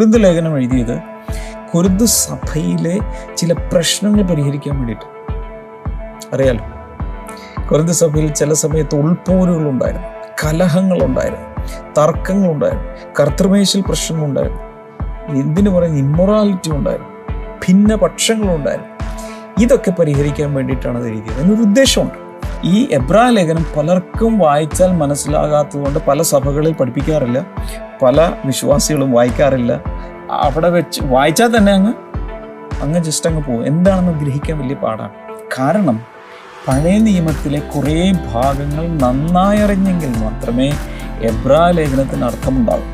Corinth ലേഖനം എഴുതിയത് Corinth സഭയിലെ ചില പ്രശ്നങ്ങൾ പരിഹരിക്കാൻ വേണ്ടിയിട്ട്. അറിയാലോ? കുരുന്ത് സഭയിൽ ചില സമയത്ത് ഉൾപോരുകളുണ്ടായിരുന്നു കലഹങ്ങളുണ്ടായിരുന്നു തർക്കങ്ങളുണ്ടായിരുന്നു കർത്തൃമേശിൽ പ്രശ്നങ്ങളുണ്ടായിരുന്നു എന്തിനു പറയുന്ന? ഇമ്മൊറാലിറ്റി ഉണ്ടായിരുന്നു ഭിന്ന പക്ഷങ്ങളുണ്ടായിരുന്നു ഇതൊക്കെ പരിഹരിക്കാൻ വേണ്ടിയിട്ടാണ് അത് എഴുതിയത്. അതിനൊരു ഉദ്ദേശമുണ്ട്. ഈ എബ്രാ ലേഖനം പലർക്കും വായിച്ചാൽ മനസ്സിലാകാത്തതുകൊണ്ട് പല സഭകളിൽ പഠിപ്പിക്കാറില്ല പല വിശ്വാസികളും വായിക്കാറില്ല അവിടെ വെച്ച് വായിച്ചാൽ തന്നെ അങ്ങ് അങ്ങ് ജസ്റ്റ് അങ്ങ് പോകും. എന്താണെന്ന് ഗ്രഹിക്കാൻ വലിയ പാടാണ്. കാരണം പഴയ നിയമത്തിലെ കുറേ ഭാഗങ്ങൾ നന്നായി അറിഞ്ഞെങ്കിൽ മാത്രമേ എബ്രാ ലേഖനത്തിന് അർത്ഥമുണ്ടാകൂ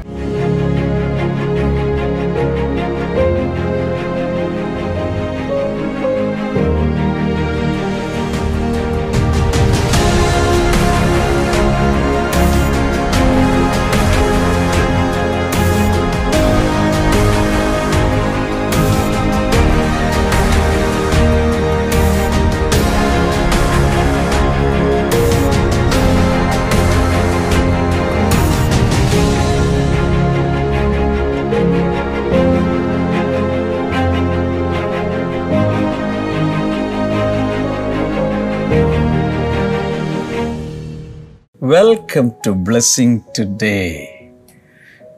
welcome to Blessing Today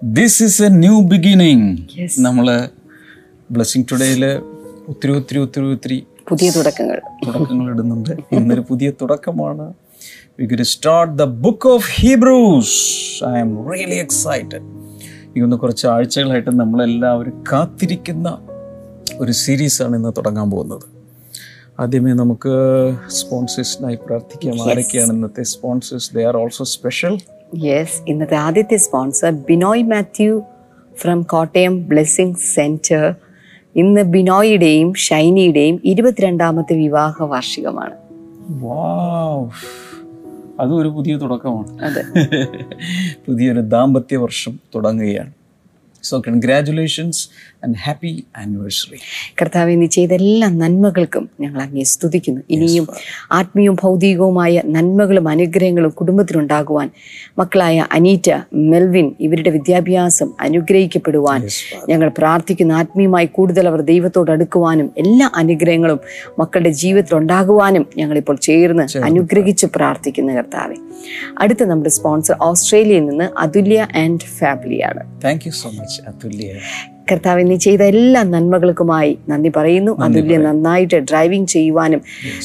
this is a new beginning നമ്മൾ ബ്ലെസ്സിങ് ടുഡേയിൽ ഒത്തിരി ഒത്തിരി ഒത്തിരി ഒത്തിരി പുതിയ തുടക്കങ്ങൾ. തുടക്കങ്ങൾ ഇടുന്നുണ്ട്. ഇന്നൊരു പുതിയ തുടക്കമാണ്. We good start the book of Hebrews I'm really excited ഇന്ന് കുറച്ച് ആഴ്ചകളായിട്ട് നമ്മളെല്ലാവരും കാത്തിരിക്കുന്ന ഒരു സീരീസാണ് ഇന്ന് തുടങ്ങാൻ പോകുന്നത്. ആദ്യമേ നമുക്ക് സ്പോൺസേഴ്സിനായി പ്രാർത്ഥിക്കാം. ആരൊക്കെയാണ് ഇന്നത്തെ sponsors they are also special yes ഇന്നത്തെ ആദ്യത്തെ sponsor Binoy Mathew from Kottayam blessing centre ഇന്ന് ബിനോയിയുടെയും ഷൈനിയുടെയും ഇരുപത്തിരണ്ടാമത്തെ വിവാഹ വാർഷികമാണ്. അതും ഒരു പുതിയ തുടക്കമാണ്. അതെ. പുതിയൊരു ദാമ്പത്യ വർഷം തുടങ്ങുകയാണ്. So congratulations and happy anniversary കർത്താവ് നീ ചെയ്ത എല്ലാ നന്മകൾക്കും ഞങ്ങൾ അങ്ങേ സ്തുതിക്കുന്നു. ഇനിയും ആത്മീയവും ഭൗതികവുമായ നന്മകളും അനുഗ്രഹങ്ങളും കുടുംബത്തിനുണ്ടാകുവാൻ മക്കളായ അനീറ്റ മെൽവിൻ ഇവരുടെ വിദ്യാഭ്യാസം അനുഗ്രഹിക്കപ്പെടുവാൻ ഞങ്ങൾ പ്രാർത്ഥിക്കുന്നു. ആത്മീയമായി കൂടുതൽ അവർ ദൈവത്തോട് അടുക്കുവാനും എല്ലാ അനുഗ്രഹങ്ങളും മക്കളുടെ ജീവിതത്തിൽ ഉണ്ടാകുവാനും ഞങ്ങളിപ്പോൾ ചേർന്ന് അനുഗ്രഹിച്ച് പ്രാർത്ഥിക്കുന്നു കർത്താവെ. അടുത്ത നമ്മുടെ സ്പോൺസർ ഓസ്ട്രേലിയയിൽ നിന്ന് അതുല്യ ആൻഡ് ഫാമിലിയാണ് thank you so much Athulya കർത്താവ് നീ ചെയ്ത എല്ലാ നന്മകൾക്കുമായി നന്ദി പറയുന്നു. അതുല്യ നന്നായിട്ട് ഡ്രൈവിംഗ് ചെയ്യുവാനും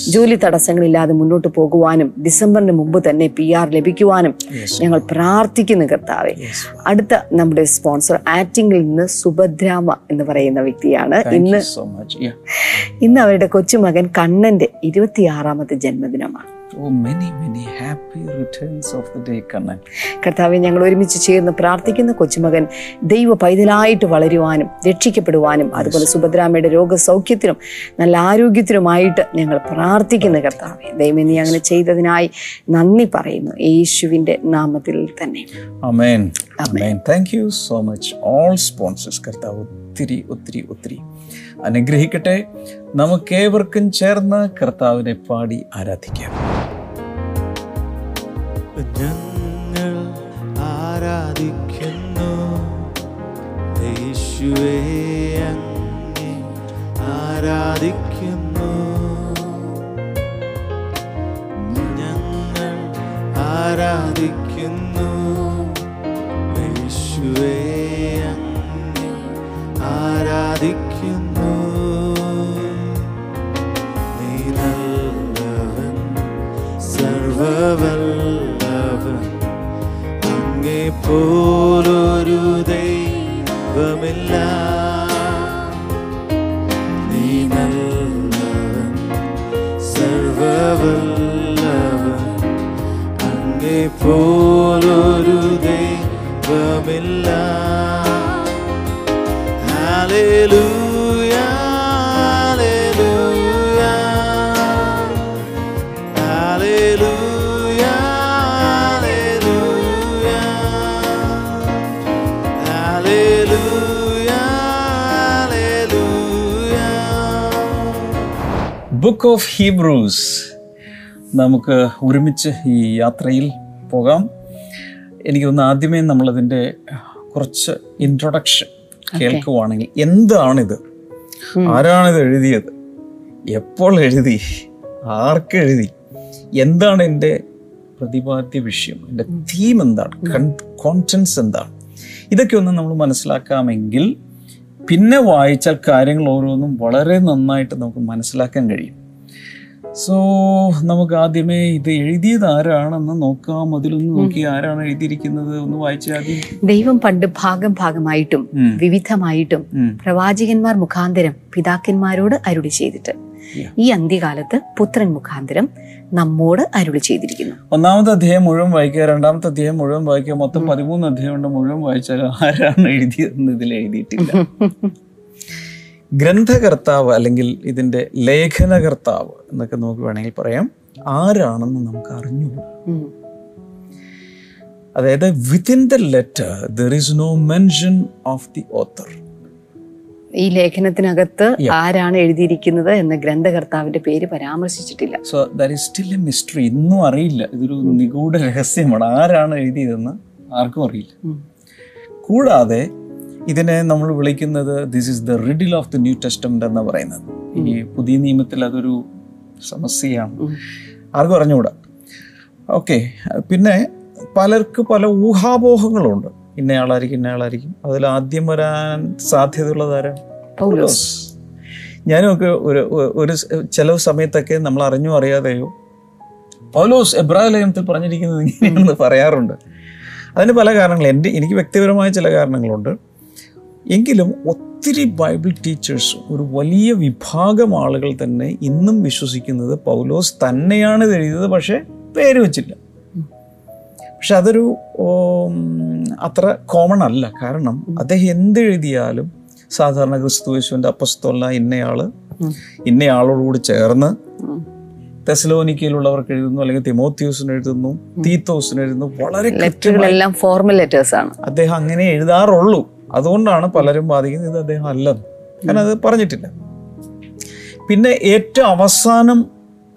ജോലി തടസ്സങ്ങളില്ലാതെ മുന്നോട്ട് പോകുവാനും ഡിസംബറിന് മുമ്പ് തന്നെ പി ആർ ലഭിക്കുവാനും ഞങ്ങൾ പ്രാർത്ഥിക്കുന്നു കർത്താവെ. അടുത്ത നമ്മുടെ സ്പോൺസർ ആറ്റിങ്ങിൽ നിന്ന് സുഭദ്രാമ എന്ന് പറയുന്ന വ്യക്തിയാണ്. ഇന്ന് ഇന്ന് അവരുടെ കൊച്ചുമകൻ കണ്ണന്റെ ഇരുപത്തിയാറാമത്തെ ജന്മദിനമാണ്. കർത്താവെ ഞങ്ങൾ ഒരുമിച്ച് ചേർന്ന് പ്രാർത്ഥിക്കുന്ന കൊച്ചുമകൻ ദൈവ പൈതലായിട്ട് വളരുവാനും രക്ഷിക്കപ്പെടുവാനും അതുപോലെ സുഭദ്രാമയുടെ രോഗസൗഖ്യത്തിനും നല്ല ആരോഗ്യത്തിനുമായിട്ട് ഞങ്ങൾ പ്രാർത്ഥിക്കുന്ന കർത്താവെ. ദൈവം നീ അങ്ങനെ ചെയ്തതിനായി നന്ദി പറയുന്നു. യേശുവിന്റെ നാമത്തിൽ തന്നെ. Amen amen thank you so much all sponsors കർത്താവ് ഒത്തിരി ഒത്തിരി ഒത്തിരി അനുഗ്രഹിക്കട്ടെ. നമുക്കേവർക്കും ചേർന്ന് കർത്താവിനെ പാടി ആരാധിക്കാം. ഞങ്ങൾ ആരാധിക്കുന്നു. യേശുവേ ആരാധിക്കുന്നു. ഞങ്ങൾ ആരാധിക്കുന്നു. യേശുവേ ആരാധിക്കുന്നു. സർവവല്ലവൻ അങ്ങേ പോലൊരു ദൈവമില്ല. നീ നല്ലവൻ സർവവല്ലവൻ. അങ്ങേ പോലൊരു ദൈവമില്ല. Hallelujah, ബുക്ക് ഓഫ് ഹീബ്രൂസ് നമുക്ക് ഒരുമിച്ച് ഈ യാത്രയിൽ പോകാം. എനിക്ക് തോന്നുന്നു ആദ്യമേ നമ്മളതിന്റെ കുറച്ച് ഇൻട്രൊഡക്ഷൻ കേൾക്കുവാണെങ്കിൽ എന്താണിത്? ആരാണിത് എഴുതിയത്? എപ്പോൾ എഴുതി? ആർക്ക് എഴുതി? എന്താണ് എന്റെ പ്രതിപാദ്യ വിഷയം? എന്റെ തീം എന്താണ്? കോണ്ടൻസ് എന്താണ്? ഇതൊക്കെ ഒന്ന് നമ്മൾ മനസ്സിലാക്കാമെങ്കിൽ പിന്നെ വായിച്ചാൽ കാര്യങ്ങൾ ഓരോന്നും വളരെ നന്നായിട്ട് നമുക്ക് മനസ്സിലാക്കാൻ കഴിയും സോ നമുക്ക് ആദ്യമേ ഇത് എഴുതിയത് ആരാണെന്ന് നോക്കാം അതിലൊന്ന് നോക്കി ആരാണ് എഴുതിയിരിക്കുന്നത് ഒന്ന് വായിച്ചാൽ ദൈവം പണ്ട് ഭാഗം ഭാഗമായിട്ടും വിവിധമായിട്ടും. പ്രവാചകന്മാർ മുഖാന്തരം പിതാക്കന്മാരോട് അരുളി ചെയ്തിട്ട്. ഈ അന്ത്യകാലത്ത് പുത്രൻ മുഖാന്തരം നമ്മോട് അരുളി ചെയ്തിരിക്കുന്നു. ഒന്നാമത്തെ അധ്യായം മുഴുവൻ വായിക്കുക രണ്ടാമത്തെ അധ്യായം മുഴുവൻ വായിക്കുക മൊത്തം പതിമൂന്ന് അധ്യായം കൊണ്ട് മുഴുവൻ വായിച്ചാലും ആരാണ് എഴുതിയതെന്ന് ഇതിൽ എഴുതിയിട്ടില്ല. ഗ്രന്ഥകർത്താവ് അല്ലെങ്കിൽ ഇതിന്റെ ലേഖനകർത്താവ് എന്നൊക്കെ നമുക്ക് വേണമെങ്കിൽ പറയാം. ആരാണെന്ന് നമുക്ക് അറിഞ്ഞുകൂടാ അതായത് within the letter there is no mention of the author ഈ ലേഖനത്തിനകത്ത് ആരാണ് എഴുതിയിരിക്കുന്നത് എന്ന ഗ്രന്ഥകർത്താവിന്റെ പേര് പരാമർശിച്ചിട്ടില്ല. So that is still a mystery ഇന്നും അറിയില്ല. ഇതൊരു നിഗൂഢ രഹസ്യമാണ്. ആരാണ് എഴുതിയതെന്ന് ആർക്കും അറിയില്ല. കൂടാതെ ഇതിനെ നമ്മൾ വിളിക്കുന്നത് this is the riddle of the New Testament എന്ന് പറയുന്നത്. ഈ പുതിയ നിയമത്തിൽ അതൊരു സമസ്യയാണ്. ആർക്കും അറിഞ്ഞുകൂടാ? ഓക്കെ പിന്നെ പലർക്ക് പല ഊഹാപോഹങ്ങളുണ്ട്. ഇന്നയാളായിരിക്കും ഇന്നയാളായിരിക്കും. അതിൽ ആദ്യം വരാൻ സാധ്യതയുള്ളത് ആരാണ് പൗലോസ്. ഞാനൊക്കെ ഒരു ഒരു ചില സമയത്തൊക്കെ നമ്മൾ അറിഞ്ഞോ അറിയാതെയോ പൗലോസ് എബ്രായ ലേഖനത്തിൽ പറഞ്ഞിരിക്കുന്നത് ഇങ്ങനെയാണെന്ന് പറയാറുണ്ട്. അതിന് പല കാരണങ്ങൾ എന്റെ എനിക്ക് വ്യക്തിപരമായ ചില കാരണങ്ങളുണ്ട്. എങ്കിലും ഒത്തിരി ബൈബിൾ ടീച്ചേഴ്സ് ഒരു വലിയ വിഭാഗം ആളുകൾ തന്നെ ഇന്നും വിശ്വസിക്കുന്നത് പൗലോസ് തന്നെയാണ് ഇത് എഴുതിയത് പക്ഷേ പേര് വെച്ചില്ല. പക്ഷെ അതൊരു അത്ര കോമൺ അല്ല. കാരണം അദ്ദേഹം എന്ത് എഴുതിയാലും സാധാരണ ക്രിസ്തുവേശുവിന്റെ അപ്പസ്തോല ഇന്നയാൾ ഇന്നയാളോടുകൂടി ചേർന്ന്. തെസലോനിക്കയിലുള്ളവർക്ക് എഴുതുന്നു അല്ലെങ്കിൽ തിമോത്യൂസിന് എഴുതുന്നു തീത്തോസിന് എഴുതുന്നു. വളരെ ലെറ്ററുകളെല്ലാം ഫോർമൽ ലെറ്റേഴ്സ് ആണ്. അദ്ദേഹം അങ്ങനെ എഴുതാറുള്ളൂ. അതുകൊണ്ടാണ് പലരും ബാധിക്കുന്നത് ഇത് അദ്ദേഹം അല്ലെന്ന്. കാരണം അത് പറഞ്ഞിട്ടില്ല. പിന്നെ ഏറ്റവും അവസാനം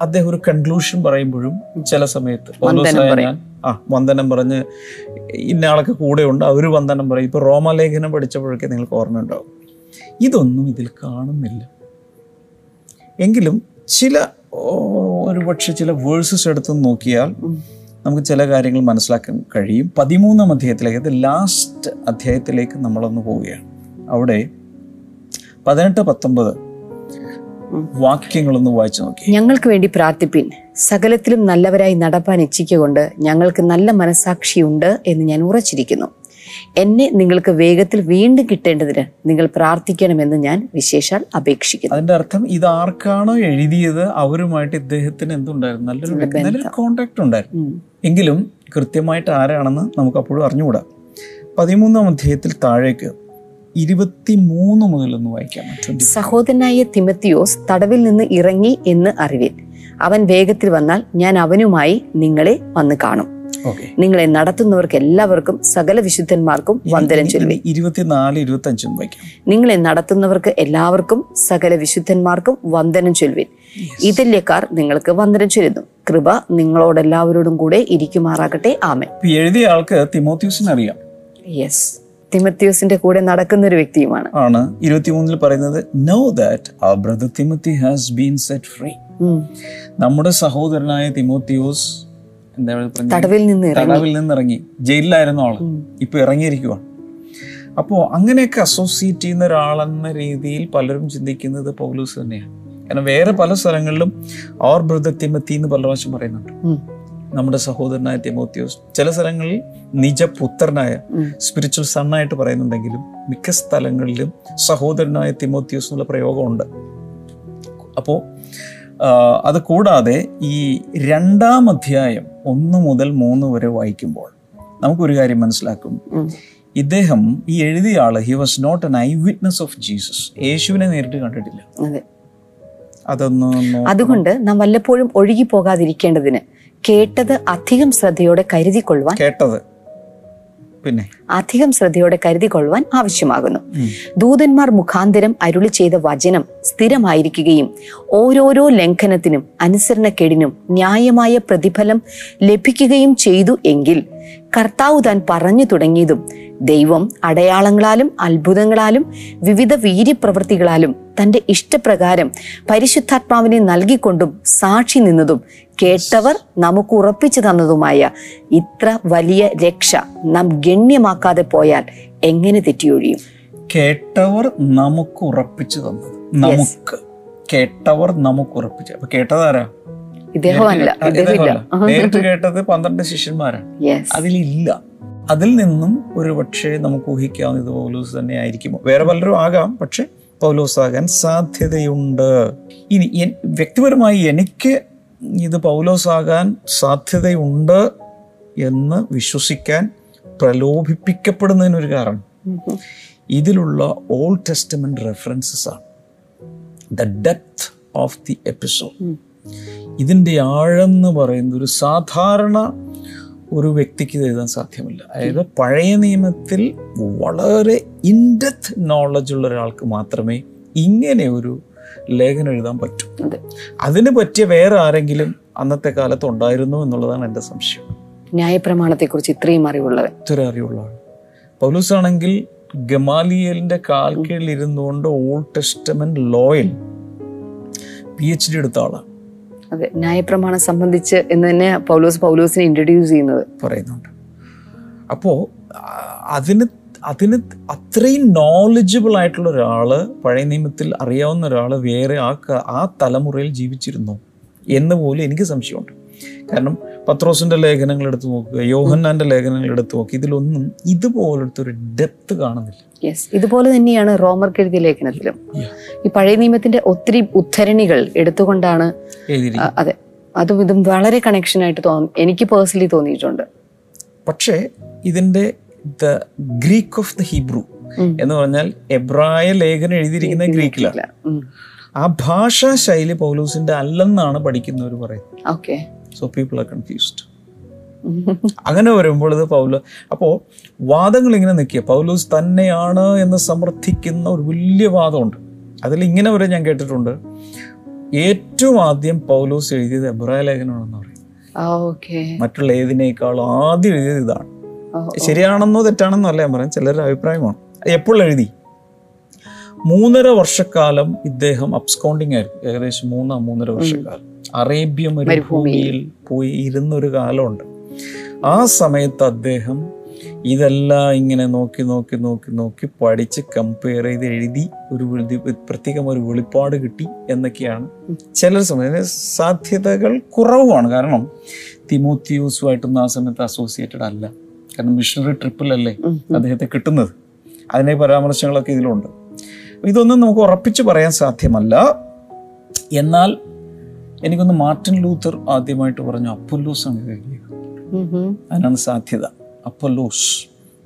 അദ്ദേഹം ഒരു കൺക്ലൂഷൻ പറയുമ്പോഴും ചില സമയത്ത് ആ വന്ദനം പറഞ്ഞ് ഇന്ന ആളൊക്കെ കൂടെ ഉണ്ട് അവർ വന്ദനം പറയും. ഇപ്പോൾ റോമലേഖനം പഠിച്ചപ്പോഴൊക്കെ നിങ്ങൾക്ക് ഓർമ്മ ഉണ്ടാവും. ഇതൊന്നും ഇതിൽ കാണുന്നില്ല. എങ്കിലും ചില ഒരു ഒരുപക്ഷെ ചില വേഴ്സസ് എടുത്ത് നോക്കിയാൽ നമുക്ക് ചില കാര്യങ്ങൾ മനസ്സിലാക്കാൻ കഴിയും. പതിമൂന്നാം അധ്യായത്തിലേക്ക് അത് ലാസ്റ്റ് അധ്യായത്തിലേക്ക് നമ്മളൊന്ന് പോവുകയാണ്. അവിടെ പതിനെട്ട് പത്തൊമ്പത് വാക്യങ്ങളൊന്ന് വായിച്ചു നോക്കി. ഞങ്ങൾക്ക് വേണ്ടി പ്രാർത്ഥിപ്പിൻ. സകലത്തിലും നല്ലവരായി നടപ്പാൻ ഇച്ഛിക്കൊണ്ട് ഞങ്ങൾക്ക് നല്ല മനസാക്ഷിയുണ്ട് എന്ന് ഞാൻ ഉറച്ചിരിക്കുന്നു. എന്നെ നിങ്ങൾക്ക് വേഗത്തിൽ വീണ്ടും കിട്ടേണ്ടതിന് നിങ്ങൾ പ്രാർത്ഥിക്കണമെന്ന് ഞാൻ വിശേഷാൽ അപേക്ഷിക്കുന്നു. അതിന്റെ അർത്ഥം ഇത് ആർക്കാണോ എഴുതിയത്? അവരുമായിട്ട് ഇദ്ദേഹത്തിന് എന്തുണ്ടായിരുന്നു? നല്ലൊരു നല്ലൊരു കോണ്ടാക്ട് ഉണ്ടായിരുന്നു. എങ്കിലും കൃത്യമായിട്ട് ആരാണെന്ന് നമുക്ക് അപ്പോഴും അറിഞ്ഞുകൂടാ. പതിമൂന്നാം അധ്യായത്തിൽ താഴേക്ക് ഇരുപത്തി മൂന്ന് മുതലൊന്ന് വായിക്കാം ട്വന്റി സഹോദരനായ തിമത്തിയോസ് തടവിൽ നിന്ന് ഇറങ്ങി എന്ന് അറിവിൽ. അവൻ വേഗത്തിൽ വന്നാൽ ഞാൻ അവനുമായി നിങ്ങളെ വന്ന് കാണും. നിങ്ങളെ നടത്തുന്നവർക്ക് എല്ലാവർക്കും സകല വിശുദ്ധന്മാർക്കും വന്ദനം ചൊല്ലുവിൻ. ഇരുപത്തിനാല് ഇരുപത്തി അഞ്ചും വായിക്കാം. നിങ്ങളെ നടത്തുന്നവർക്ക് എല്ലാവർക്കും സകല വിശുദ്ധന്മാർക്കും വന്ദനം ചൊല്ലുവിൻ. ഇതല്യക്കാർ നിങ്ങൾക്ക് വന്ദനം ചൊല്ലുന്നു. കൃപ നിങ്ങളോടെല്ലാവരോടും കൂടെ ഇരിക്കുമാറാകട്ടെ. ആമേ എഴുതിയ ആൾക്ക് തിമോത്യൂസിന് അറിയാം. യെസ് തിമത്യോസിന്റെ കൂടെ നടക്കുന്ന ഒരു വ്യക്തിയുമാണ്. ആണ്. ഇരുപത്തിമൂന്നിൽ പറയുന്നത് know that our brother Timothy has been set free നമ്മുടെ സഹോദരനായ തിമോത്തിയോസ് തടവിൽ നിന്ന് ഇറങ്ങി. തടവിൽ ജയിലിലായിരുന്നു ആൾ. ഇപ്പൊ ഇറങ്ങിയിരിക്കുവാണ് അപ്പോൾ അങ്ങനെയൊക്കെ അസോസിയേറ്റ് ചെയ്യുന്ന ഒരാളെന്ന രീതിയിൽ പലരും ചിന്തിക്കുന്നത് പൗലൂസ് തന്നെയാണ്. കാരണം വേറെ പല സ്ഥലങ്ങളിലും ഓർ ബ്രദർ തിമത്തി എന്ന് പല പ്രാവശ്യം പറയുന്നുണ്ട്. നമ്മുടെ സഹോദരനായ തിമോത്തിയോസ് ചില സ്ഥലങ്ങളിൽ നിജപുത്രനായ. സ്പിരിച്വൽ സണ്ണായിട്ട് പറയുന്നുണ്ടെങ്കിലും മിക്ക സ്ഥലങ്ങളിലും സഹോദരനായ തിമോത്തിയോസ് എന്നുള്ള പ്രയോഗമുണ്ട്. അപ്പോൾ അത് കൂടാതെ ഈ രണ്ടാം അധ്യായം ഒന്ന് മുതൽ മൂന്ന് വരെ വായിക്കുമ്പോൾ നമുക്കൊരു കാര്യം മനസ്സിലാക്കും. ഇദ്ദേഹം ഈ എഴുതിയ ആൾ he was not an eyewitness of Jesus യേശുവിനെ നേരിട്ട് കണ്ടിട്ടില്ല. അതൊന്നും അതുകൊണ്ട് നാം വല്ലപ്പോഴും ഒഴുകി പോകാതിരിക്കേണ്ടതിന് കേട്ടത് അധികം ശ്രദ്ധയോടെ കരുതിക്കൊള്ളുവാൻ കേട്ടത്. പിന്നെ? അധികം ശ്രദ്ധയോടെ കരുതിക്കൊള്ളുവാൻ ആവശ്യമാകുന്നു. ദൂതന്മാർ മുഖാന്തരം അരുളി ചെയ്ത വചനം സ്ഥിരമായിരിക്കുകയും ഓരോരോ ലംഘനത്തിനും അനുസരണക്കേടിനും ന്യായമായ പ്രതിഫലം ലഭിക്കുകയും ചെയ്തു എങ്കിൽ കർത്താവ് താൻ പറഞ്ഞു തുടങ്ങിയതും ദൈവം അടയാളങ്ങളാലും അത്ഭുതങ്ങളാലും വിവിധ വീര്യപ്രവൃത്തികളാലും തന്റെ ഇഷ്ടപ്രകാരം പരിശുദ്ധാത്മാവിനെ നൽകിക്കൊണ്ടും സാക്ഷി നിന്നതും കേട്ടവർ നമുക്ക് ഉറപ്പിച്ചു തന്നതുമായ ഇത്ര വലിയ രക്ഷ നാം ഗണ്യമാക്കാതെ പോയാൽ എങ്ങനെ തെറ്റിയൊഴിയും? കേട്ടവർ നമുക്ക് ഉറപ്പിച്ചു തന്നത്. നമുക്ക്. കേട്ടവർ നമുക്ക് ഉറപ്പിച്ചു. അപ്പൊ കേട്ടതാരാ? ഇദ്ദേഹമല്ല നേരിട്ട് കേട്ടത് പന്ത്രണ്ട് ശിഷ്യന്മാരാണ്. അതിലില്ല. അതിൽ നിന്നും ഒരു പക്ഷേ നമുക്ക് ഊഹിക്കാവുന്ന ഇത് പൗലോസ് തന്നെ ആയിരിക്കുമോ വേറെ പലരും ആകാം പക്ഷെ പൗലോസ് ആകാൻ സാധ്യതയുണ്ട്. ഇനി വ്യക്തിപരമായി എനിക്ക് ഇത് പൗലോസ് ആകാൻ സാധ്യതയുണ്ട് എന്ന് വിശ്വസിക്കാൻ പ്രലോഭിപ്പിക്കപ്പെടുന്നതിനൊരു കാരണം. ഇതിലുള്ള ഓൾഡ് ടെസ്റ്റമെന്റ് റെഫറൻസസ് ആണ് the depth of the episode ഇതിന്റെ ആഴെന്ന് പറയുന്നത് ഒരു സാധാരണ ഒരു വ്യക്തിക്ക് ഇത് എഴുതാൻ സാധ്യമല്ല. അതായത് പഴയ നിയമത്തിൽ വളരെ ഇൻഡെപ്ത് നോളജ് ഉള്ള ഒരാൾക്ക് മാത്രമേ ഇങ്ങനെ ഒരു ലേഖനം എഴുതാൻ പറ്റൂ. അതെ. അതിന് പറ്റിയ വേറെ ആരെങ്കിലും അന്നത്തെ കാലത്ത് ഉണ്ടായിരുന്നു എന്നുള്ളതാണ് എന്റെ സംശയം. ന്യായപ്രമാണത്തെക്കുറിച്ച് ഇത്രയും അറിവുള്ളത് ഇത്ര അറിവുള്ള ആൾ. പൗലൂസ് ആണെങ്കിൽ ഗമാലിയലിന്റെ കാൽക്കീഴിൽ ഇരുന്നുകൊണ്ട് ഓൾഡ് ടെസ്റ്റമെന്റ് ലോയിൽ പി എച്ച് ഡി എടുത്ത ആളാണ്. അതെ ന്യായപ്രമാണം സംബന്ധിച്ച് എന്ന് തന്നെ പൗലോസ് പൗലോസിനെ ഇൻട്രൊഡ്യൂസ് ചെയ്യുന്നത്. പറയുന്നുണ്ട്. അപ്പോൾ അതിന് അതിന് അത്രയും നോളജബിൾ ആയിട്ടുള്ള ഒരാൾ പഴയ നിയമത്തിൽ അറിയാവുന്ന ഒരാൾ വേറെ ആ ആ തലമുറയിൽ ജീവിച്ചിരുന്നു എന്ന് പോലും എനിക്ക് സംശയമുണ്ട്. കാരണം പത്രോസിന്റെ ലേഖനങ്ങൾ എടുത്തു നോക്കുക യോഹന്നാന്റെ ലേഖനങ്ങൾ എടുത്തു നോക്കുക ഇതിലൊന്നും ഇതുപോലത്തെ ഒരു ഡെപ്ത് കാണുന്നില്ല. യെസ് ഇതുപോലെ തന്നെയാണ് റോമർ എഴുതിയ ലേഖനത്തിലും. ഈ പഴയ നിയമത്തിന്റെ ഒത്തിരി ഉദ്ധരണികൾ എടുത്തുകൊണ്ടാണ് അതെ അതും ഇതും വളരെ കണക്ഷൻ ആയിട്ട് തോന്നി എനിക്ക് പേഴ്സണലി തോന്നിയിട്ടുണ്ട്. പക്ഷേ ഇതിന്റെ the Greek of the Hebrew എന്ന് പറഞ്ഞാൽ എബ്രായ ലേഖനം എഴുതിയിരിക്കുന്ന ഗ്രീക്കിലാണ്. ആ ഭാഷാ ശൈലി പൗലൂസിന്റെ അല്ലെന്നാണ് പഠിക്കുന്നവർ പറയുന്നത്. സോ പീപ്പിൾ ആർ കൺഫ്യൂസ്ഡ് അങ്ങനെ വരുമ്പോൾ ഇത് പൗല അപ്പോൾ വാദങ്ങൾ ഇങ്ങനെ നിൽക്കുക. പൗലോസ് തന്നെയാണ് എന്ന് സമർത്ഥിക്കുന്ന ഒരു വലിയ വാദമുണ്ട്. അതിൽ ഇങ്ങനെ വരെ ഞാൻ കേട്ടിട്ടുണ്ട്. ഏറ്റവും ആദ്യം പൗലോസ് എഴുതിയത് എബ്രായ ലേഖനമാണെന്ന് പറയും. മറ്റുള്ള ഏതിനേക്കാളും ആദ്യം എഴുതിയത് ഇതാണ്. ശരിയാണെന്നോ തെറ്റാണെന്നോ അല്ല ഞാൻ പറയാം. ചിലരുടെ അഭിപ്രായമാണ്. എപ്പോൾ എഴുതി? മൂന്നര വർഷക്കാലം ഇദ്ദേഹം അബ്സ്കൗണ്ടിങ് ആയിരുന്നു. ഏകദേശം മൂന്നാം മൂന്നര വർഷക്കാലം. അറേബ്യ മരുഭൂമിയിൽ. പോയി ഇരുന്നൊരു കാലമുണ്ട്. ആ സമയത്ത് അദ്ദേഹം ഇതെല്ലാം ഇങ്ങനെ നോക്കി നോക്കി നോക്കി നോക്കി പഠിച്ച് കമ്പയർ ചെയ്ത് എഴുതി ഒരു പ്രത്യേകം ഒരു വെളിപ്പാട് കിട്ടി എന്നൊക്കെയാണ് ചില സമയത്ത്. സാധ്യതകൾ കുറവാണ് കാരണം തിമോത്തിയൂസുമായിട്ടൊന്നും ആ സമയത്ത് അസോസിയേറ്റഡ് അല്ല. കാരണം മിഷണറി ട്രിപ്പിലല്ലേ അദ്ദേഹത്തെ കിട്ടുന്നത്? അതിനെ പരാമർശങ്ങളൊക്കെ ഇതിലുണ്ട്. ഇതൊന്നും നമുക്ക് ഉറപ്പിച്ച് പറയാൻ സാധ്യമല്ല. എന്നാൽ എനിക്കൊന്ന് മാർട്ടിൻ ലൂത്തർ ആദ്യമായിട്ട് പറഞ്ഞു അപ്പൊല്ലോസ് ആണ് എഴുതിയത് അതിനാണ് സാധ്യത. അപ്പൊല്ലോസ്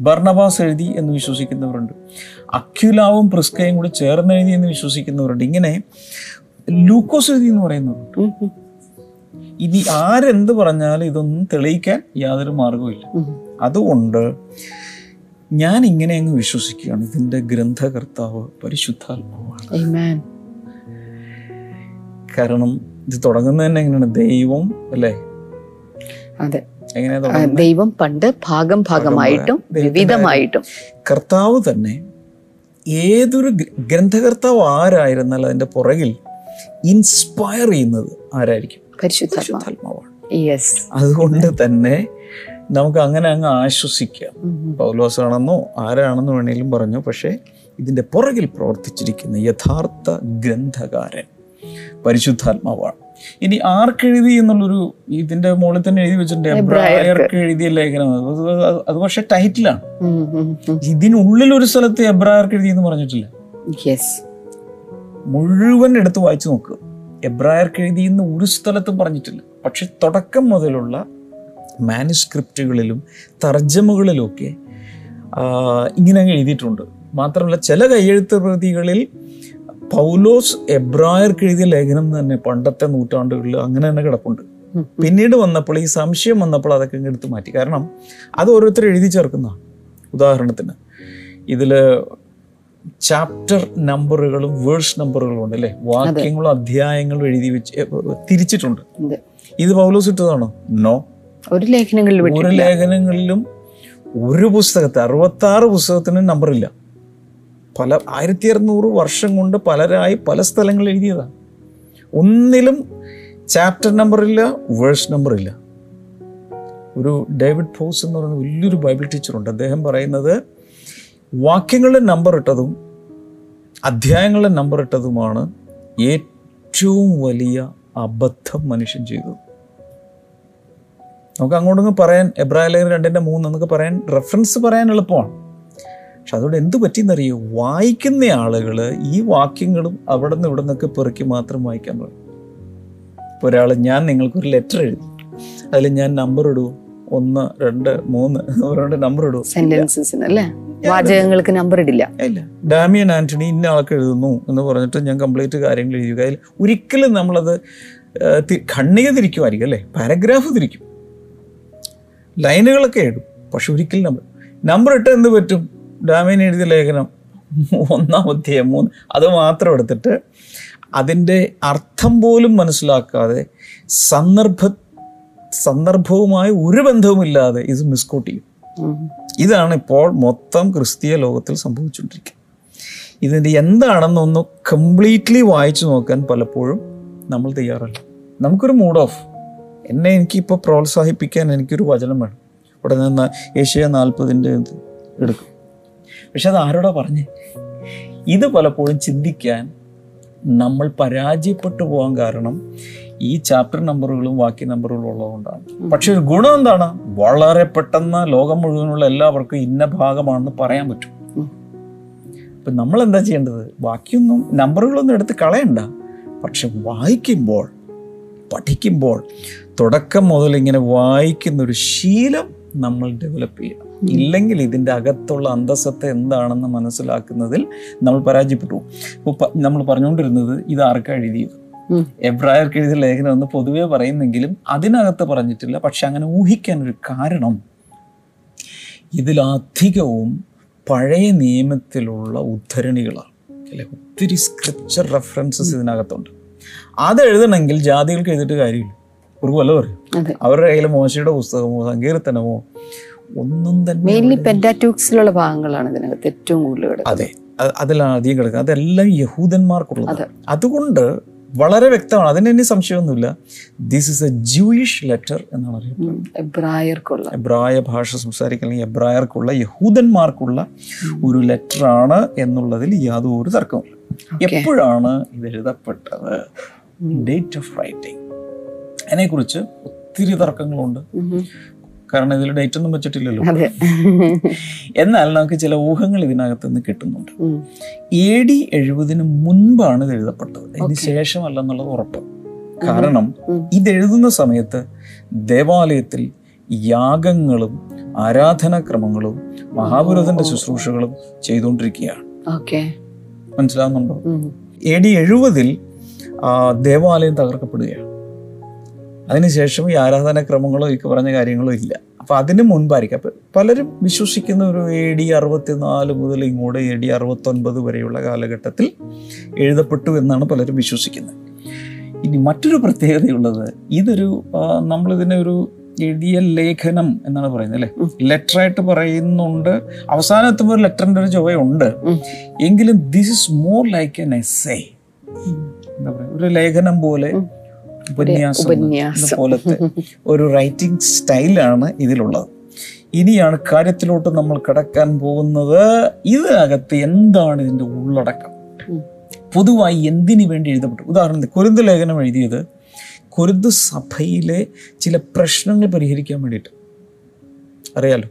ഭർണബാസ് എഴുതി എന്ന് വിശ്വസിക്കുന്നവരുണ്ട്. അക്യുലാവും പ്രിസ്കയും കൂടി ചേർന്ന് എഴുതി എന്ന് വിശ്വസിക്കുന്നവരുണ്ട്. ഇങ്ങനെ ലൂക്കോസ് എഴുതി എന്ന് പറയുന്നവരുണ്ട് ഇനി ആരെന്ത് പറഞ്ഞാലും ഇതൊന്നും തെളിയിക്കാൻ യാതൊരു മാർഗവുമില്ല അതുകൊണ്ട് ഞാൻ ഇങ്ങനെ അങ്ങ് വിശ്വസിക്കുകയാണ്. ഇതിന്റെ ഗ്രന്ഥകർത്താവ് പരിശുദ്ധാത്മാവാണ്. കാരണം ഇത് തുടങ്ങുന്നത് തന്നെ എങ്ങനെയാണ്? ദൈവം അല്ലേ? അതെ. എങ്ങനെയാണ് ദൈവം പണ്ട് ഭാഗം ഭാഗമായിട്ടും വിവിധമായിട്ടും. കർത്താവ് തന്നെ ഏതൊരു ഗ്ര- ഗ്രന്ഥകർത്താവ് ആരായിരുന്നാൽ അതിന്റെ പുറകിൽ ഇൻസ്പയർ ചെയ്യുന്നത് ആരായിരിക്കും? പരിശുദ്ധാത്മാവാണ്. അതുകൊണ്ട് തന്നെ നമുക്ക് അങ്ങനെ അങ്ങ് ആശ്വസിക്കാം. പൗലോസാണെന്നോ ആരാണെന്നോ വേണേലും പറഞ്ഞു പക്ഷേ ഇതിന്റെ പുറകിൽ പ്രവർത്തിച്ചിരിക്കുന്ന യഥാർത്ഥ ഗ്രന്ഥകാരൻ പരിശുദ്ധാത്മാവാണ്. ഇനി ആർക്കെഴുതി എന്നുള്ളൊരു ഇതിന്റെ മുകളിൽ തന്നെ എഴുതി വെച്ചിട്ടുണ്ട്. എബ്രായർക്ക്. എഴുതിയ ലേഖനം. അത് പക്ഷെ ടൈറ്റിലാണ്. ഇതിനുള്ളിൽ ഒരു സ്ഥലത്ത് എബ്രായർക്ക് എഴുതി എന്ന് പറഞ്ഞിട്ടില്ല? മുഴുവൻ എടുത്ത് വായിച്ചു നോക്കുക എബ്രായർക്ക് എഴുതി എന്ന് ഒരു സ്ഥലത്തും പറഞ്ഞിട്ടില്ല. പക്ഷെ തുടക്കം മുതലുള്ള മാനുസ്ക്രിപ്റ്റുകളിലും തർജമകളിലുമൊക്കെ ഒക്കെ ഇങ്ങനെ അങ്ങ് എഴുതിയിട്ടുണ്ട്. മാത്രമല്ല ചില കയ്യെഴുത്ത് പ്രതികളിൽ പൗലോസ് എബ്രായർക്ക് എഴുതിയ ലേഖനം തന്നെ പണ്ടത്തെ നൂറ്റാണ്ടുകളിൽ അങ്ങനെ തന്നെ കിടപ്പുണ്ട്. പിന്നീട് വന്നപ്പോൾ ഈ സംശയം വന്നപ്പോൾ അതൊക്കെ എടുത്തു മാറ്റി. കാരണം അത് ഓരോരുത്തർ എഴുതി ചേർക്കുന്നതാണ് ഉദാഹരണത്തിന് ഇതിൽ ചാപ്റ്റർ നമ്പറുകളും വേഴ്സ് നമ്പറുകളും ഉണ്ട് അല്ലേ? വാക്യങ്ങളും അധ്യായങ്ങളും എഴുതി വെച്ച് തിരിച്ചിട്ടുണ്ട്. ഇത് പൗലോസ് ഇട്ടതാണോ? നോ. ഒരു ലേഖനങ്ങളിലും ഒരു ലേഖനങ്ങളിലും ഒരു പുസ്തകത്തെ അറുപത്തി ആറ് പുസ്തകത്തിന് നമ്പറില്ല. പല ആയിരത്തി അറുന്നൂറ് വർഷം കൊണ്ട് പലരായി പല സ്ഥലങ്ങളിൽ എഴുതിയതാണ് ഒന്നിലും ചാപ്റ്റർ നമ്പറില്ല വേഴ്സ് നമ്പറില്ല ഒരു ഡേവിഡ് ഫോസ് എന്ന് പറയുന്ന വലിയൊരു ബൈബിൾ ടീച്ചറുണ്ട് അദ്ദേഹം പറയുന്നത് വാക്യങ്ങളുടെ നമ്പർ ഇട്ടതും അധ്യായങ്ങളുടെ നമ്പർ ഇട്ടതുമാണ് ഏറ്റവും വലിയ അബദ്ധം മനുഷ്യൻ ചെയ്തത്. നമുക്ക് അങ്ങോട്ടൊന്ന് പറയാൻ എബ്രാഹിം ലേഖനം രണ്ടിന്റെ മൂന്ന് എന്നൊക്കെ പറയാൻ റെഫറൻസ് പറയാൻ എളുപ്പമാണ്. പക്ഷെ അതുകൊണ്ട് എന്ത് പറ്റിയെന്നറിയോ? വായിക്കുന്ന ആളുകൾ ഈ വാക്യങ്ങളും അവിടെ നിന്ന് ഇവിടെ നിന്നൊക്കെ പെറുക്കി മാത്രം വായിക്കാൻ തുടങ്ങി ഇപ്പോൾ ഒരാൾ ഞാൻ നിങ്ങൾക്കൊരു ലെറ്റർ എഴുതി. അതിൽ ഞാൻ നമ്പർ ഇടൂ. ഒന്ന് രണ്ട് മൂന്ന്. ഒരാളുടെ നമ്പർ ഇടൂ. സെന്റൻസസിന് അല്ലേ? വാചകങ്ങൾക്ക് നമ്പർ ഇടില്ല. ഇല്ല. ഡാമിയൻ ആന്റണി ഇന്ന ആൾക്ക് എഴുതുന്നു എന്ന് പറഞ്ഞിട്ട് ഞാൻ കംപ്ലീറ്റ് കാര്യങ്ങൾ എഴുതുക. അതിൽ ഒരിക്കലും നമ്മളത് ഖണ്ണിക തിരിക്കുമായിരിക്കും അല്ലേ? പാരഗ്രാഫ് തിരിക്കും. ലൈനുകളൊക്കെ എഴുതും പക്ഷെ ഒരിക്കലും നമ്പർ നമ്പർ ഇട്ട് എന്ത് പറ്റും? ഡാമിയൻ എഴുതിയ ലേഖനം ഒന്നാം അധ്യായം മൂന്ന് അത് മാത്രം എടുത്തിട്ട് അതിന്റെ അർത്ഥം പോലും മനസ്സിലാക്കാതെ സന്ദർഭ സന്ദർഭവുമായി ഒരു ബന്ധവുമില്ലാതെ ഇത് മിസ്കോട്ട് ചെയ്യും. ഇതാണ് ഇപ്പോൾ മൊത്തം ക്രിസ്തീയ ലോകത്തിൽ സംഭവിച്ചുകൊണ്ടിരിക്കുന്നത് ഇതിന്റെ എന്താണെന്നൊന്ന് കംപ്ലീറ്റ്ലി വായിച്ചു നോക്കാൻ പലപ്പോഴും നമ്മൾ തയ്യാറല്ല. നമുക്കൊരു മൂഡ് ഓഫ് എന്നെ എനിക്കിപ്പോൾ പ്രോത്സാഹിപ്പിക്കാൻ എനിക്കൊരു വചനം വേണം. ഇവിടെ നിന്ന് ഏഷ്യ നാൽപ്പതിന്റെ എടുക്കും. പക്ഷെ അത് ആരോടാ പറഞ്ഞേ? ഇത് പലപ്പോഴും ചിന്തിക്കാൻ നമ്മൾ പരാജയപ്പെട്ടു പോകാൻ കാരണം ഈ ചാപ്റ്റർ നമ്പറുകളും വാക്യ നമ്പറുകളും ഉള്ളതുകൊണ്ടാണ്. പക്ഷെ ഒരു ഗുണം എന്താണ്? വളരെ പെട്ടെന്ന് ലോകം മുഴുവനുള്ള എല്ലാവർക്കും ഇന്ന ഭാഗമാണെന്ന് പറയാൻ പറ്റും. അപ്പം നമ്മൾ എന്താ ചെയ്യേണ്ടത്? ബാക്കിയൊന്നും നമ്പറുകളൊന്നും എടുത്ത് കളയണ്ട. പക്ഷെ വായിക്കുമ്പോൾ പഠിക്കുമ്പോൾ തുടക്കം മുതൽ ഇങ്ങനെ വായിക്കുന്ന ഒരു ശീലം നമ്മൾ ഡെവലപ്പ് ചെയ്യണം. ഇല്ലെങ്കിൽ ഇതിന്റെ അകത്തുള്ള അന്തസ്സത്തെ എന്താണെന്ന് മനസ്സിലാക്കുന്നതിൽ നമ്മൾ പരാജയപ്പെട്ടു. നമ്മൾ പറഞ്ഞുകൊണ്ടിരുന്നത് ഇത് ആർക്കാ എഴുതിയത്. എബ്രായർക്ക് എഴുതിയ ലേഖനം എന്ന് പൊതുവേ പറയുന്നെങ്കിലും അതിനകത്ത് പറഞ്ഞിട്ടില്ല. പക്ഷെ അങ്ങനെ ഊഹിക്കാൻ ഒരു കാരണം ഇതിലധികവും പഴയ നിയമത്തിലുള്ള ഉദ്ധരണികളാണ്. അല്ലെ? ഒത്തിരി സ്ക്രിപ്ചർ റെഫറൻസസ് ഇതിനകത്തുണ്ട്. അത് എഴുതണമെങ്കിൽ ജാതികൾക്ക് എഴുതിയിട്ട് കാര്യമില്ല. ഒരു കൊല്ലം പറയും അവരുടെ കയ്യിൽ മോശയുടെ പുസ്തകമോ സങ്കീർത്തനമോ ഒന്നും തന്നെ മെയിൻലി പെന്റാറ്റൂക്സിലുള്ള ഭാഗങ്ങളാണ് ഇതിനകത്ത് ഏറ്റവും കൂടുതൽ അതെ. അതിലാണ് അധികം കിടക്കുന്നത്. അതെല്ലാം യഹൂദന്മാർക്കുള്ളത് അതുകൊണ്ട് വളരെ വ്യക്തമാണ്. അതിന് ഇനി സംശയമൊന്നുമില്ല. This is a Jewish letter എന്നാണ് അറിയപ്പെടുന്നത്. എബ്രായർക്കുള്ള. എബ്രായ ഭാഷ സംസാരിക്കുന്ന എബ്രായർക്കുള്ള യഹൂദന്മാർക്കുള്ള ഒരു ലെറ്റർ ആണ് എന്നുള്ളതിൽ യാതൊരു തർക്കമില്ല എപ്പോഴാണ് ഇത് എഴുതപ്പെട്ടത്? ഡേറ്റ് ഓഫ് റൈറ്റിംഗ് അതിനെക്കുറിച്ച് ഒത്തിരി തർക്കങ്ങളുണ്ട്. കാരണം ഇതിൽ ഡേറ്റ് ഒന്നും വെച്ചിട്ടില്ലല്ലോ. എന്നാൽ നമുക്ക് ചില ഊഹങ്ങൾ ഇതിനകത്ത് നിന്ന് കിട്ടുന്നുണ്ട്. എ ഡി എഴുപതിന് മുൻപാണ് ഇത് എഴുതപ്പെട്ടത്. അതിന് ശേഷമല്ലെന്നുള്ളത് ഉറപ്പ്. കാരണം ഇതെഴുതുന്ന സമയത്ത് ദേവാലയത്തിൽ യാഗങ്ങളും ആരാധനാക്രമങ്ങളും മഹാപുരതന്റെ ശുശ്രൂഷകളും ചെയ്തുകൊണ്ടിരിക്കുകയാണ്. മനസ്സിലാകുന്നുണ്ടോ മനസ്സിലാവുന്നുണ്ടോ? എ ഡി എഴുപതിൽ ദേവാലയം തകർക്കപ്പെടുകയാണ്. അതിനുശേഷം ഈ ആരാധനാക്രമങ്ങളോ ഈ പറഞ്ഞ കാര്യങ്ങളോ ഇല്ല. അപ്പോൾ അതിന് മുൻപായിരിക്കും. അപ്പം പലരും വിശ്വസിക്കുന്ന ഒരു എ ഡി അറുപത്തിനാല് മുതൽ ഇങ്ങോട്ട് എ ഡി അറുപത്തൊൻപത് വരെയുള്ള കാലഘട്ടത്തിൽ എഴുതപ്പെട്ടു എന്നാണ് പലരും വിശ്വസിക്കുന്നത്. ഇനി മറ്റൊരു പ്രത്യേകതയുള്ളത് ഇതൊരു നമ്മളിതിനെ ഒരു എഴുതിയ ലേഖനം എന്നാണ് പറയുന്നത് അല്ലേ? ലെറ്ററായിട്ട് ലെറ്റർ ആയിട്ട് പറയുന്നുണ്ട്. അവസാനം എത്തുമ്പോൾ ഒരു ലെറ്ററിന്റെ ഒരു ചുവയുണ്ട് എങ്കിലും this is more like an S എന്താ പറയുക? ഒരു ലേഖനം പോലെ. ഉപന്യാസം. പോലത്തെ ഒരു റൈറ്റിംഗ് സ്റ്റൈലാണ് ഇതിലുള്ളത്. ഇനിയാണ് കാര്യത്തിലോട്ട് നമ്മൾ കിടക്കാൻ പോകുന്നത്. ഇതിനകത്ത് എന്താണ് ഇതിന്റെ ഉള്ളടക്കം? പൊതുവായി എന്തിനു വേണ്ടി എഴുതപ്പെട്ടു? ഉദാഹരണത്തിന് കുരുന്ത് ലേഖനം എഴുതിയത് കുരുന്ത് സഭയിലെ ചില പ്രശ്നങ്ങൾ പരിഹരിക്കാൻ വേണ്ടിയിട്ട്. അറിയാലോ?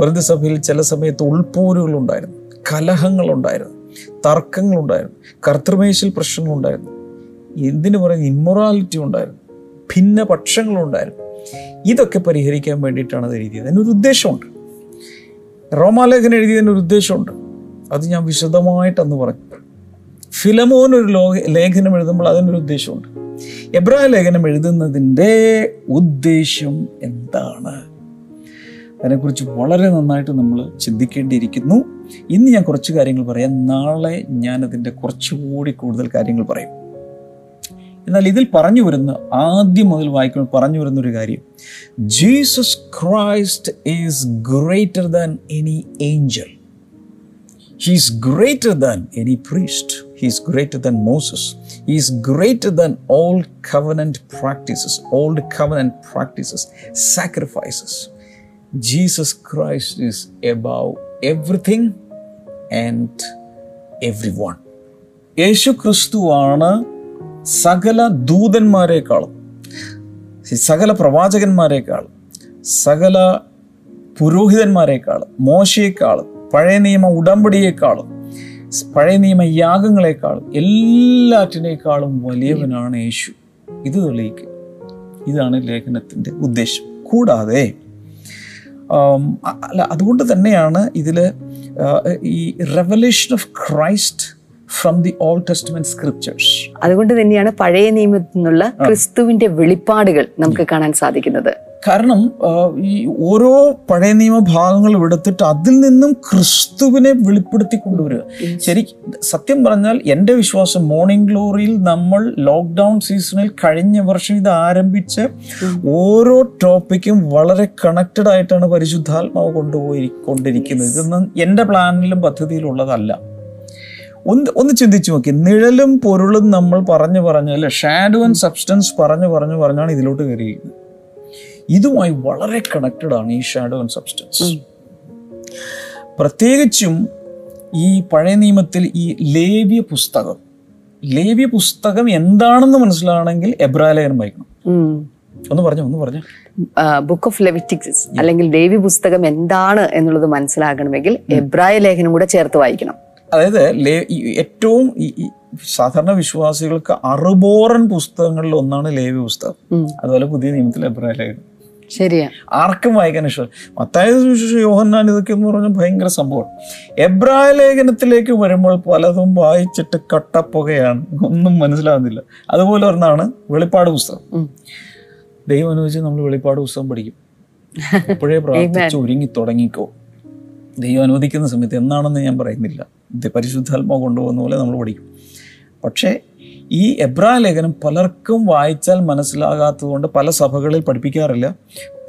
കുരുന്ത് സഭയിൽ ചില സമയത്ത് ഉൾപോരുകളുണ്ടായിരുന്നു. കലഹങ്ങളുണ്ടായിരുന്നു. തർക്കങ്ങളുണ്ടായിരുന്നു. കർത്തൃമേശിൽ പ്രശ്നങ്ങളുണ്ടായിരുന്നു. എന്തിനു പറയുന്ന ഇമ്മൊറാലിറ്റി ഉണ്ടായിരുന്നു ഭിന്ന പക്ഷങ്ങളുണ്ടായിരുന്നു ഇതൊക്കെ പരിഹരിക്കാൻ വേണ്ടിയിട്ടാണ് അത് എഴുതിയത്. അതിനൊരു ഉദ്ദേശമുണ്ട്. റോമാലേഖനം എഴുതിയതിന് ഒരു ഉദ്ദേശമുണ്ട്. അത് ഞാൻ വിശദമായിട്ട് അന്ന് പറഞ്ഞു. ഫിലമോൻ ഒരു ലേഖനം എഴുതുമ്പോൾ അതിനൊരു ഉദ്ദേശമുണ്ട്. എബ്രായ ലേഖനം എഴുതുന്നതിന്റെ ഉദ്ദേശം എന്താണ്? അതിനെക്കുറിച്ച് വളരെ നന്നായിട്ട് നമ്മൾ ചിന്തിക്കേണ്ടിയിരിക്കുന്നു. ഇന്ന് ഞാൻ കുറച്ച് കാര്യങ്ങൾ പറയാം. നാളെ ഞാൻ അതിന്റെ കുറച്ചുകൂടി കൂടുതൽ കാര്യങ്ങൾ പറയും. എന്നാൽ ഇതിൽ പറഞ്ഞു വരുന്ന ആദ്യം മുതൽ വായിക്കുമ്പോൾ പറഞ്ഞു വരുന്ന ഒരു കാര്യം Jesus Christ is greater than any angel greater than any priest. He is greater than Moses. He is greater than all covenant practices, old covenant practices, sacrifices. Jesus Christ is above everything and everyone. യേശു ക്രിസ്തുവാണ് സകല ദൂതന്മാരെക്കാളും സകല പ്രവാചകന്മാരെക്കാളും സകല പുരോഹിതന്മാരെക്കാളും മോശയെക്കാളും പഴയ നിയമ ഉടമ്പടിയേക്കാളും പഴയ നിയമ യാഗങ്ങളെക്കാളും എല്ലാറ്റിനേക്കാളും വലിയവനാണ് യേശു. ഇത് തെളിയിക്കുക. ഇതാണ് ലേഖനത്തിന്റെ ഉദ്ദേശം. കൂടാതെ അല്ല അതുകൊണ്ട് തന്നെയാണ് ഇതിൽ ഈ revelation of Christ from the Old Testament scriptures അതുകൊണ്ട് തന്നെയാണ് പഴയ നിയമത്തിൽ നിന്നുള്ള ക്രിസ്തുവിന്റെ വെളിപ്പാടുകൾ നമുക്ക് കാണാൻ സാധിക്കുന്നത്. കാരണം ഈ ഓരോ പഴയ നിയമ ഭാഗങ്ങളും എടുത്തിട്ട് അതിൽ നിന്നും ക്രിസ്തുവിനെ വെളിപ്പെടുത്തി കൊണ്ടുവരിക. ശരി സത്യം പറഞ്ഞാൽ എന്റെ വിശ്വാസം മോർണിംഗ് ഗ്ലോറിയിൽ നമ്മൾ ലോക്ക്ഡൗൺ സീസണിൽ കഴിഞ്ഞ വർഷം ഇത് ആരംഭിച്ച് ഓരോ ടോപ്പിക്കും വളരെ കണക്റ്റഡ് ആയിട്ടാണ് പരിശുദ്ധാത്മാവ് കൊണ്ടുപോയി കൊണ്ടിരിക്കുന്നത്. ഇതൊന്നും എന്റെ പ്ലാനിലും പദ്ധതിയിലും ഉള്ളതല്ല ഒന്ന് ഒന്ന് ചിന്തിച്ചു നോക്കി. നിഴലും പൊരുളും നമ്മൾ പറഞ്ഞു പറഞ്ഞു അല്ലെ? ഷാഡോ ആൻഡ് സബ്സ്റ്റൻസ് പറഞ്ഞു പറഞ്ഞു പറഞ്ഞാണ് ഇതിലോട്ട് കയറിയിരിക്കുന്നത് ഇതുമായി വളരെ കണക്റ്റഡ് ആണ് ഈ ഷാഡോ ആൻഡ് സബ്സ്റ്റൻസ് പ്രത്യേകിച്ചും ഈ പഴയ നിയമത്തിൽ ഈ ലേവ്യ പുസ്തകം. ലേവ്യ പുസ്തകം എന്താണെന്ന് മനസ്സിലാണെങ്കിൽ എബ്രാലേഖനം വായിക്കണം. ഒന്ന് പറഞ്ഞു ഒന്ന് പറഞ്ഞു. ബുക്ക് ഓഫ് ലെവിറ്റിക്സ് അല്ലെങ്കിൽ ദേവി പുസ്തകം എന്താണ് എന്നുള്ളത് മനസ്സിലാകണമെങ്കിൽ എബ്രായ ലേഖനം കൂടെ ചേർത്ത് വായിക്കണം. അതായത് ഏറ്റവും സാധാരണ വിശ്വാസികൾക്ക് അറുബോറൻ പുസ്തകങ്ങളിൽ ഒന്നാണ് ലേവി പുസ്തകം. അതുപോലെ പുതിയ നിയമത്തിൽ അഭിപ്രായം ശരിയാണ് ആർക്കും വായിക്കാൻ ഇഷ്ടം മത്തായ സുവിശേഷം യോഹന്നാൻ ഇതൊക്കെ എന്ന് പറഞ്ഞാൽ ഭയങ്കര സംഭവം എബ്രായ ലേഖനത്തിലേക്ക് വരുമ്പോൾ പലതും വായിച്ചിട്ട് കട്ടപ്പുകയാണ്. ഒന്നും മനസ്സിലാവുന്നില്ല. അതുപോലെ ഒന്നാണ് വെളിപ്പാട് പുസ്തകം. ദൈവം അനുവദിച്ച് നമ്മൾ വെളിപ്പാട് പുസ്തകം പഠിക്കും. ഇപ്പോഴേ പ്രാർത്ഥിച്ച് ഒരുങ്ങി തുടങ്ങിക്കോ. ദൈവം അനുവദിക്കുന്ന സമയത്ത് എന്നാണെന്ന് ഞാൻ പറയുന്നില്ല. ഇത് പരിശുദ്ധാത്മാവ് കൊണ്ടുപോകുന്ന പോലെ നമ്മൾ പഠിക്കും. പക്ഷേ ഈ എബ്രാ ലേഖനം പലർക്കും വായിച്ചാൽ മനസ്സിലാകാത്തതുകൊണ്ട് പല സഭകളിൽ പഠിപ്പിക്കാറില്ല.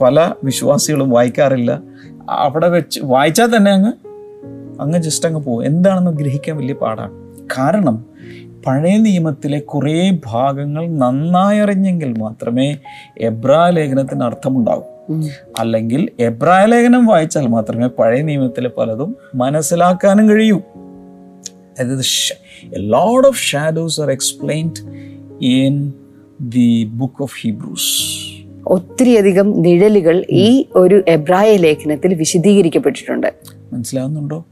പല വിശ്വാസികളും വായിക്കാറില്ല. അവിടെ വെച്ച് വായിച്ചാൽ തന്നെ അങ്ങ് അങ്ങ് ജസ്റ്റ് അങ്ങ് പോകും. എന്താണെന്ന് ഗ്രഹിക്കാൻ വലിയ പാടാണ്. കാരണം പഴയ നിയമത്തിലെ കുറേ ഭാഗങ്ങൾ നന്നായി അറിഞ്ഞെങ്കിൽ മാത്രമേ എബ്രാ ലേഖനത്തിന് അർത്ഥമുണ്ടാകൂ. അല്ലെങ്കിൽ എബ്രായ ലേഖനം വായിച്ചാൽ മാത്രമേ പഴയ നിയമത്തിലെ പലതും മനസ്സിലാക്കാനും കഴിയൂ. അതായത് load of shadows are explained in the book of Hebrews ഒത്തിരിയധികം നിഴലുകൾ ഈ ഒരു എബ്രായ ലേഖനത്തിൽ വിശദീകരിക്കപ്പെട്ടിട്ടുണ്ട്. മനസ്സിലാവുന്നുണ്ടോ?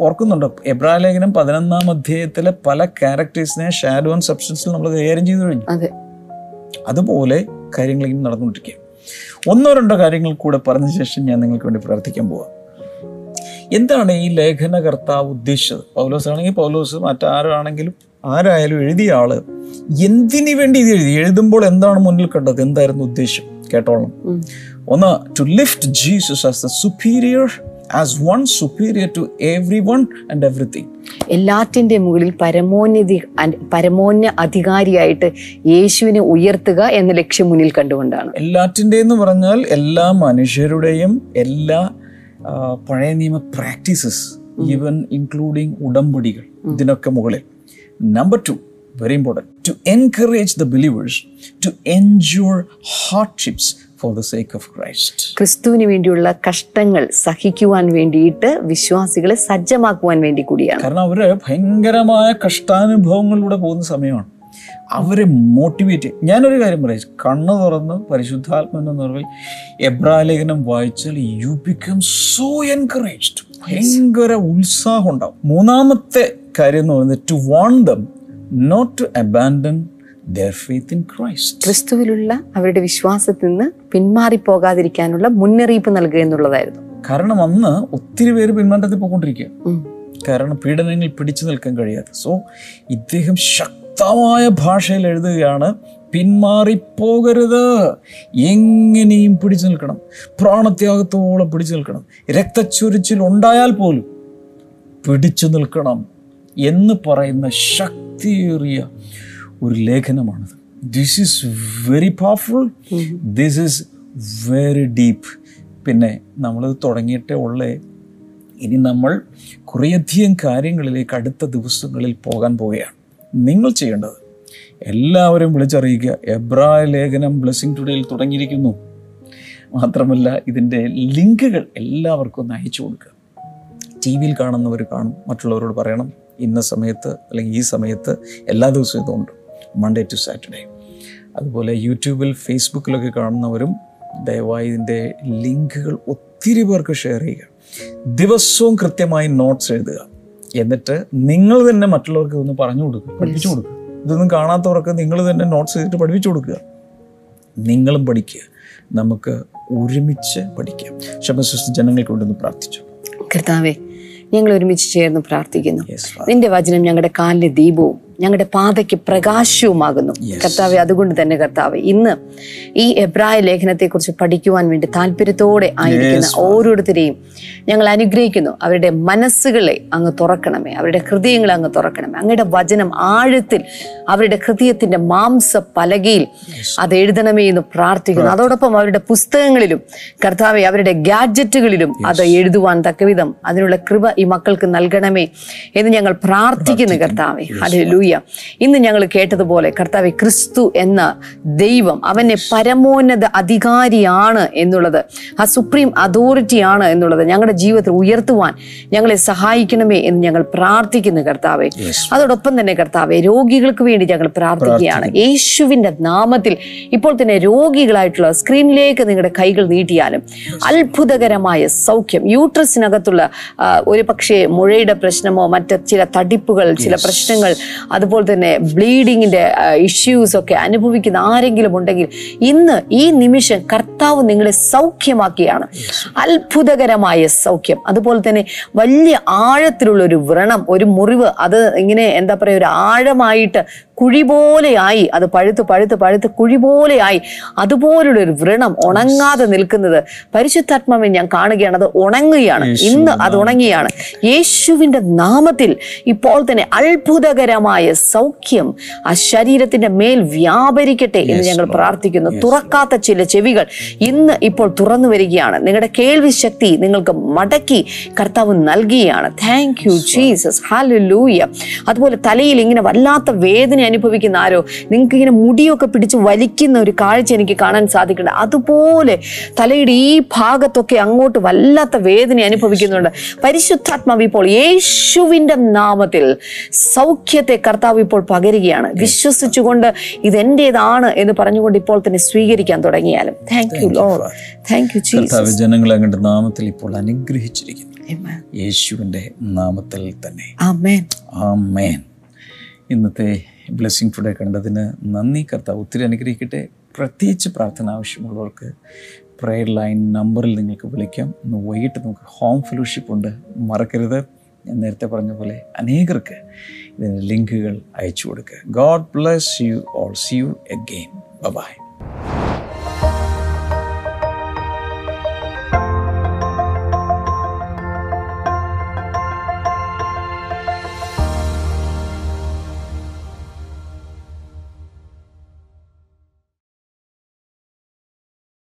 ഓർക്കുന്നുണ്ടോ? എബ്രായ ലേഖനം പതിനൊന്നാം അധ്യായത്തിലെ പല ക്യാരക്ടേഴ്സിനെ ഷാഡോ ആൻഡ് സബ്സ്റ്റൻസിൽ നമ്മൾ കൈകാര്യം ചെയ്തു കഴിഞ്ഞു. അതെ. അതുപോലെ കാര്യങ്ങൾ ഇങ്ങനെ നടന്നുകൊണ്ടിരിക്കുക ഒന്നോ രണ്ടോ കാര്യങ്ങൾ കൂടെ പറഞ്ഞ ശേഷം ഞാൻ നിങ്ങൾക്ക് വേണ്ടി പ്രാർത്ഥിക്കാൻ പോവാം. എന്താണ് ഈ ലേഖനകർത്താവ് ഉദ്ദേശിച്ചത്? പൗലോസ് ആണെങ്കിൽ പൗലോസ് മറ്റാരാണെങ്കിലും ആരായാലും എഴുതിയ ആൾ എന്തിനു വേണ്ടി ഇത് എഴുതി? എഴുതുമ്പോൾ എന്താണ് മുന്നിൽ കണ്ടത്? എന്തായിരുന്നു ഉദ്ദേശം? കേട്ടോളണം ഒന്ന് to lift Jesus as the superior as one superior to every one and everything എല്ലാറ്റിന്റെ മുകളിൽ പരമോന്നതി പരമോന്ന അധികാരിയായിട്ട് യേശുവിനെ ഉയർത്തുക എന്ന ലക്ഷ്യം മുന്നിൽ കണ്ടുകൊണ്ടാണ്. എല്ലാറ്റിന്റെ എന്ന് പറഞ്ഞാൽ എല്ലാ മനുഷ്യരുടെയും എല്ലാ പഴയ നിയമ പ്രാക്ടീസസ് ഈവൻ ഇൻക്ലൂഡിങ് ഉടമ്പടികൾ ഇതിനൊക്കെ മുകളിൽ. Number two very important to encourage the believers to endure hardships for the sake of Christ ക്രിസ്തുവിന് വേണ്ടിയുള്ള കഷ്ടങ്ങൾ സഹിക്കുവാൻ വേണ്ടിയിട്ട് വിശ്വാസികളെ സജ്ജമാക്കുവാൻ വേണ്ടി കൂടിയാണ്. കാരണം അവർ ഭയങ്കരമായ കഷ്ടാനുഭവങ്ങളിലൂടെ പോകുന്ന സമയമാണ്. അവരെ മോട്ടിവേറ്റ് ഞാനൊരു കാര്യം പറയാം. കണ്ണ് തുറന്ന് പരിശുദ്ധാത്മന്റെ നിറവിൽ എബ്രാലേഖനം വായിച്ചാൽ യു ബിക്കം സോ എൻകറേജ്ഡ് ഭയങ്കര ഉത്സാഹം ഉണ്ടാവും. മൂന്നാമത്തെ കാര്യം എന്ന് പറയുന്നത് to warn them not to abandon ക്രിസ്തുവിലുള്ള അവരുടെ വിശ്വാസത്തിൽ നിന്ന് പിന്മാറിപ്പോകാതിരിക്കാനുള്ള മുന്നറിയിപ്പ് നൽകുക എന്നുള്ളതായിരുന്നു. കാരണം അന്ന് ഒത്തിരി പേര് പിന്മാറ്റത്തിൽ പോയിക്കൊണ്ടിരിക്കുക. ഉം. കാരണം പീഡനങ്ങൾ പിടിച്ചു നിൽക്കാൻ കഴിയാതെ സോ ഇദ്ദേഹം ശക്തമായ ഭാഷയിൽ എഴുതുകയാണ് പിന്മാറിപ്പോകരുത്. എങ്ങനെയും പിടിച്ചു നിൽക്കണം. പ്രാണത്യാഗത്തോളം പിടിച്ചു നിൽക്കണം. രക്തച്ചൊരിച്ചിൽ ഉണ്ടായാൽ പോലും പിടിച്ചു നിൽക്കണം എന്ന് പറയുന്ന ശക്തിയേറിയ ഒരു ലേഖനമാണ് this is very powerful this is very deep പിന്നെ നമ്മളത് തുടങ്ങിയിട്ടേ ഉള്ളേ. ഇനി നമ്മൾ കുറേയധികം കാര്യങ്ങളിലേക്ക് അടുത്ത ദിവസങ്ങളിൽ പോകാൻ പോവുകയാണ്. നിങ്ങൾ ചെയ്യേണ്ടത് എല്ലാവരും വിളിച്ചറിയിക്കുക. എബ്രായ ലേഖനം ബ്ലെസ്സിങ് ടുഡേയിൽ തുടങ്ങിയിരിക്കുന്നു. മാത്രമല്ല ഇതിന്റെ ലിങ്കുകൾ എല്ലാവർക്കും ഒന്ന് അയച്ചു കൊടുക്കുക. ടി വിയിൽ കാണുന്നവർ കാണും മറ്റുള്ളവരോട് പറയണം. ഇന്ന സമയത്ത് അല്ലെങ്കിൽ ഈ സമയത്ത് എല്ലാ ദിവസവും ഇതുണ്ട്. മൺഡേ ടു സാറ്റർഡേ അതുപോലെ യൂട്യൂബിൽ ഫേസ്ബുക്കിലൊക്കെ കാണുന്നവരും ദയവായി ഇതിന്റെ ലിങ്കുകൾ ഒത്തിരി പേർക്ക് ഷെയർ ചെയ്യുക. ദിവസവും കൃത്യമായി നോട്ട്സ് എഴുതുക. എന്നിട്ട് നിങ്ങൾ തന്നെ മറ്റുള്ളവർക്ക് ഇതൊന്ന് പറഞ്ഞു കൊടുക്കുക. പഠിപ്പിച്ചു കൊടുക്കുക. ഇതൊന്നും കാണാത്തവർക്ക് നിങ്ങൾ തന്നെ നോട്ട്സ് ചെയ്തിട്ട് പഠിപ്പിച്ചു കൊടുക്കുക. നിങ്ങളും പഠിക്കുക. നമുക്ക് ഒരുമിച്ച് പഠിക്കാം. ശബസിസ്റ്റ് ജനങ്ങൾക്ക് വേണ്ടി പ്രാർത്ഥിച്ചു. കർത്താവെ ഞങ്ങൾ ഒരുമിച്ച് ചേർന്ന് പ്രാർത്ഥിക്കുന്നു. നിന്റെ വചനം ഞങ്ങളുടെ കാലിലെ ദീപവും ഞങ്ങളുടെ പാതയ്ക്ക് പ്രകാശവുമാകുന്നു. കർത്താവ് അതുകൊണ്ട് തന്നെ കർത്താവ് ഇന്ന് ഈ എബ്രായ ലേഖനത്തെക്കുറിച്ച് പഠിക്കുവാൻ വേണ്ടി താല്പര്യത്തോടെ ആയിരിക്കുന്ന ഓരോരുത്തരെയും ഞങ്ങൾ അനുഗ്രഹിക്കുന്നു. അവരുടെ മനസ്സുകളെ അങ്ങ് തുറക്കണമേ. അവരുടെ ഹൃദയങ്ങളെ അങ്ങ് തുറക്കണമേ. അങ്ങയുടെ വചനം ആഴത്തിൽ അവരുടെ ഹൃദയത്തിന്റെ മാംസ പലകയിൽ അത് എഴുതണമേ എന്ന് പ്രാർത്ഥിക്കുന്നു. അതോടൊപ്പം അവരുടെ പുസ്തകങ്ങളിലും കർത്താവെ അവരുടെ ഗാഡ്ജറ്റുകളിലും അത് എഴുതുവാൻ തക്കവിധം അതിനുള്ള കൃപ ഈ മക്കൾക്ക് നൽകണമേ എന്ന് ഞങ്ങൾ പ്രാർത്ഥിക്കുന്നു കർത്താവെ. ഹല്ലേലൂയ. ഇന്ന് ഞങ്ങൾ കേട്ടതുപോലെ കർത്താവ് ക്രിസ്തു എന്ന ദൈവം അവനെ പരമോന്നത അധികാരിയാണ് എന്നുള്ളത് ആ സുപ്രീം അതോറിറ്റി ആണ് എന്നുള്ളത് ഞങ്ങളുടെ ജീവിതത്തിൽ ഉയർത്തുവാൻ ഞങ്ങളെ സഹായിക്കണമേ എന്ന് ഞങ്ങൾ പ്രാർത്ഥിക്കുന്നു കർത്താവെ. അതോടൊപ്പം തന്നെ കർത്താവെ രോഗികൾക്ക് വേണ്ടി ഞങ്ങൾ പ്രാർത്ഥിക്കുകയാണ്. യേശുവിന്റെ നാമത്തിൽ ഇപ്പോൾ തന്നെ രോഗികളായിട്ടുള്ള സ്ക്രീനിലേക്ക് നിങ്ങളുടെ കൈകൾ നീട്ടിയാലും അത്ഭുതകരമായ സൗഖ്യം യൂട്രസിനകത്തുള്ള ഒരു പക്ഷേ മുഴയുടെ പ്രശ്നമോ മറ്റ് ചില തടിപ്പുകൾ ചില പ്രശ്നങ്ങൾ അതുപോലെ തന്നെ ബ്ലീഡിങ്ങിന്റെ ഇഷ്യൂസ് ഒക്കെ അനുഭവിക്കുന്ന ആരെങ്കിലും ഉണ്ടെങ്കിൽ ഇന്ന് ഈ നിമിഷം കർത്താവ് നിങ്ങളെ സൗഖ്യമാക്കിയാണ്. അത്ഭുതകരമായ സൗഖ്യം. അതുപോലെ തന്നെ വലിയ ആഴത്തിലുള്ള ഒരു വ്രണം ഒരു മുറിവ് അത് ഇങ്ങനെ എന്താ പറയുക ഒരു ആഴമായിട്ട് കുഴി പോലെയായി അത് പഴുത്ത് പഴുത്ത് പഴുത്ത് കുഴി പോലെയായി അതുപോലുള്ള ഒരു വ്രണം ഉണങ്ങാതെ നിൽക്കുന്നത് പരിശുദ്ധാത്മാവിൽ ഞാൻ കാണുകയാണ്. അത് ഉണങ്ങുകയാണ്. ഇന്ന് അത് ഉണങ്ങിയാണ്. യേശുവിന്റെ നാമത്തിൽ ഇപ്പോൾ തന്നെ അത്ഭുതകരമായ സൗഖ്യം ആ ശരീരത്തിന്റെ മേൽ വ്യാപരിക്കട്ടെ എന്ന് ഞങ്ങൾ പ്രാർത്ഥിക്കുന്നു. തുറക്കാത്ത ചില ചെവികൾ ഇന്ന് ഇപ്പോൾ തുറന്നു വരികയാണ്. നിങ്ങളുടെ കേൾവി ശക്തി നിങ്ങൾക്ക് മടക്കി കർത്താവ് നൽകുകയാണ് താങ്ക് യു ജീസസ് ഹാലൂയ അതുപോലെ തലയിൽ ഇങ്ങനെ വല്ലാത്ത വേദന അനുഭവിക്കുന്ന ആരോ? നിങ്ങൾക്ക് ഇങ്ങനെ മുടിയൊക്കെ പിടിച്ച് വലിക്കുന്ന ഒരു കാഴ്ച എനിക്ക് കാണാൻ സാധിക്കുന്നുണ്ട്. അതുപോലെ തലയുടെ ഈ ഭാഗത്തൊക്കെ അങ്ങോട്ട് വല്ലാത്ത വേദന അനുഭവിക്കുന്നുണ്ട്. പരിശുദ്ധാത്മാവ് ഇപ്പോൾ യേശുവിന്റെ നാമത്തിൽ സൗഖ്യത്തെ കർത്താവ് ഇപ്പോൾ പകരുകയാണ്. വിശ്വസിച്ചുകൊണ്ട് ഇതെന്റേതാണ് എന്ന് പറഞ്ഞുകൊണ്ട് ഇപ്പോൾ തന്നെ സ്വീകരിക്കാൻ തുടങ്ങിയാലും. Thank you Lord thank you Jesus ജനങ്ങളെ അങ്ങയുടെ നാമത്തിൽ ഇപ്പോൾ അനുഗ്രഹിച്ചിരിക്കുന്നു. യേശുവിന്റെ നാമത്തിൽ തന്നെ. ആമേൻ ആമേൻ ഇന്നത്തെ ബ്ലെസ്സിങ് ടുഡേ കണ്ടതിന് നന്ദി കർത്താവ് ഒത്തിരി അനുഗ്രഹിക്കട്ടെ. പ്രത്യേകിച്ച് പ്രാർത്ഥന ആവശ്യമുള്ളവർക്ക് പ്രെയർ ലൈൻ നമ്പറിൽ നിങ്ങൾക്ക് വിളിക്കാം. ഇന്ന് വൈകിട്ട് നമുക്ക് ഹോം ഫെലോഷിപ്പ് ഉണ്ട്. മറക്കരുത്. ഞാൻ നേരത്തെ പറഞ്ഞ പോലെ അനേകർക്ക് ഇതിന് ലിങ്കുകൾ അയച്ചു കൊടുക്കുക. God bless you all see you again bye